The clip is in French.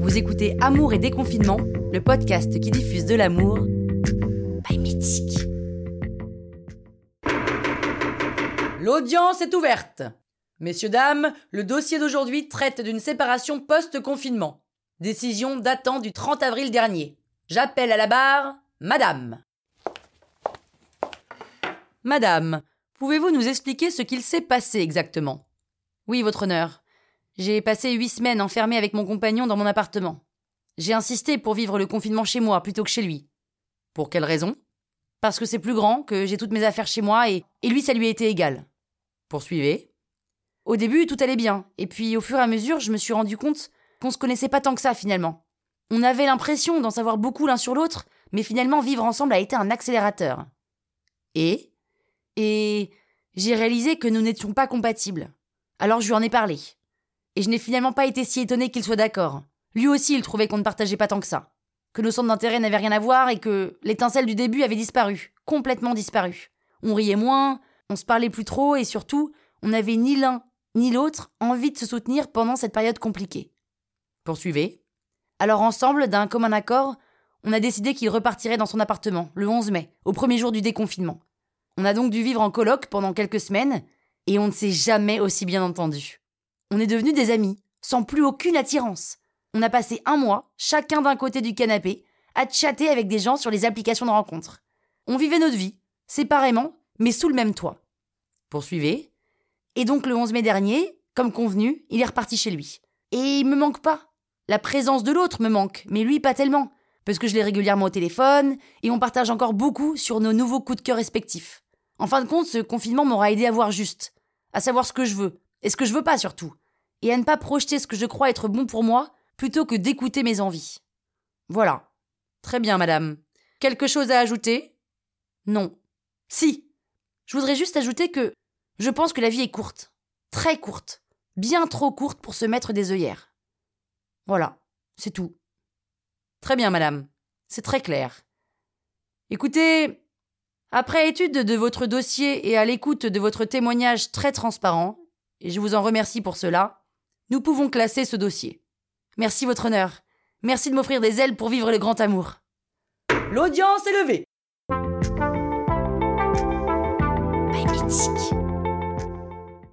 Vous écoutez Amour et déconfinement, le podcast qui diffuse de l'amour Mythique. L'audience est ouverte. Messieurs, dames, le dossier d'aujourd'hui traite d'une séparation post-confinement. Décision datant du 30 avril dernier. J'appelle à la barre Madame. Madame, pouvez-vous nous expliquer ce qu'il s'est passé exactement? Oui, votre honneur. J'ai passé huit semaines enfermée avec mon compagnon dans mon appartement. J'ai insisté pour vivre le confinement chez moi plutôt que chez lui. Pour quelle raison? Parce que c'est plus grand, que j'ai toutes mes affaires chez moi et, lui, ça lui a été égal. Poursuivez. Au début, tout allait bien, et puis au fur et à mesure, je me suis rendu compte qu'on se connaissait pas tant que ça finalement. On avait l'impression d'en savoir beaucoup l'un sur l'autre, mais finalement vivre ensemble a été un accélérateur. Et? Et j'ai réalisé que nous n'étions pas compatibles. Alors je lui en ai parlé. Et je n'ai finalement pas été si étonnée qu'il soit d'accord. Lui aussi, il trouvait qu'on ne partageait pas tant que ça. Que nos centres d'intérêt n'avaient rien à voir et que l'étincelle du début avait disparu. Complètement disparu. On riait moins, on se parlait plus trop et surtout, on n'avait ni l'un ni l'autre envie de se soutenir pendant cette période compliquée. Poursuivez. Alors ensemble, d'un commun accord, on a décidé qu'il repartirait dans son appartement, le 11 mai, au premier jour du déconfinement. On a donc dû vivre en colloque pendant quelques semaines, et on ne s'est jamais aussi bien entendu. On est devenus des amis, sans plus aucune attirance. On a passé un mois, chacun d'un côté du canapé, à chatter avec des gens sur les applications de rencontres. On vivait notre vie, séparément, mais sous le même toit. Poursuivez. Et donc le 11 mai dernier, comme convenu, il est reparti chez lui. Et il me manque pas. La présence de l'autre me manque, mais lui pas tellement, parce que je l'ai régulièrement au téléphone, et on partage encore beaucoup sur nos nouveaux coups de cœur respectifs. En fin de compte, ce confinement m'aura aidé à voir juste, à savoir ce que je veux, et ce que je veux pas surtout, et à ne pas projeter ce que je crois être bon pour moi, plutôt que d'écouter mes envies. Voilà. Très bien, madame. Quelque chose à ajouter? Non. Si. Je voudrais juste ajouter que je pense que la vie est courte. Très courte. Bien trop courte pour se mettre des œillères. Voilà, c'est tout. Très bien, madame. C'est très clair. Écoutez, après étude de votre dossier et à l'écoute de votre témoignage très transparent, et je vous en remercie pour cela, nous pouvons classer ce dossier. Merci, votre honneur. Merci de m'offrir des ailes pour vivre le grand amour. L'audience est levée. Mythique.